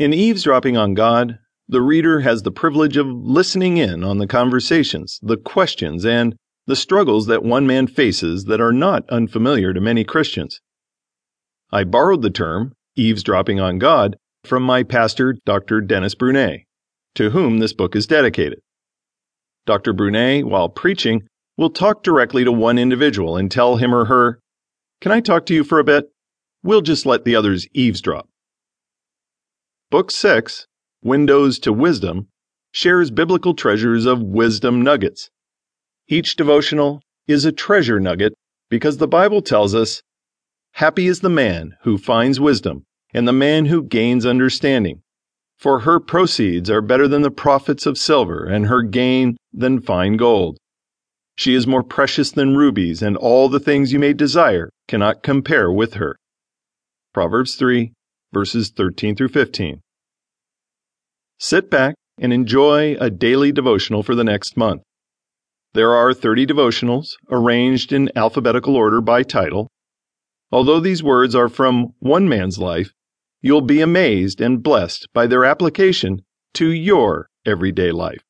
In eavesdropping on God, the reader has the privilege of listening in on the conversations, the questions, and the struggles that one man faces that are not unfamiliar to many Christians. I borrowed the term, eavesdropping on God, from my pastor, Dr. Dennis Brunet, to whom this book is dedicated. Dr. Brunet, while preaching, will talk directly to one individual and tell him or her, Can I talk to you for a bit? We'll just let the others eavesdrop. Book 6, Windows to Wisdom, shares biblical treasures of wisdom nuggets. Each devotional is a treasure nugget because the Bible tells us, Happy is the man who finds wisdom and the man who gains understanding. For her proceeds are better than the profits of silver, and her gain than fine gold. She is more precious than rubies, and all the things you may desire cannot compare with her. Proverbs 3, verses 13 through 15. Sit back and enjoy a daily devotional for the next month. There are 30 devotionals arranged in alphabetical order by title. Although these words are from one man's life, you'll be amazed and blessed by their application to your everyday life.